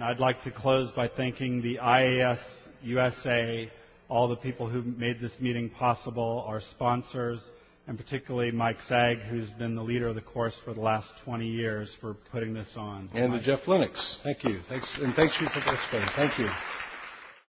And I'd like to close by thanking the IAS USA, all the people who made this meeting possible, our sponsors, and particularly Mike Saag, who's been the leader of the course for the last 20 years for putting this on. And Mike. to Jeff Lennox. Thank you. Thanks, and thanks you for participating. Thank you.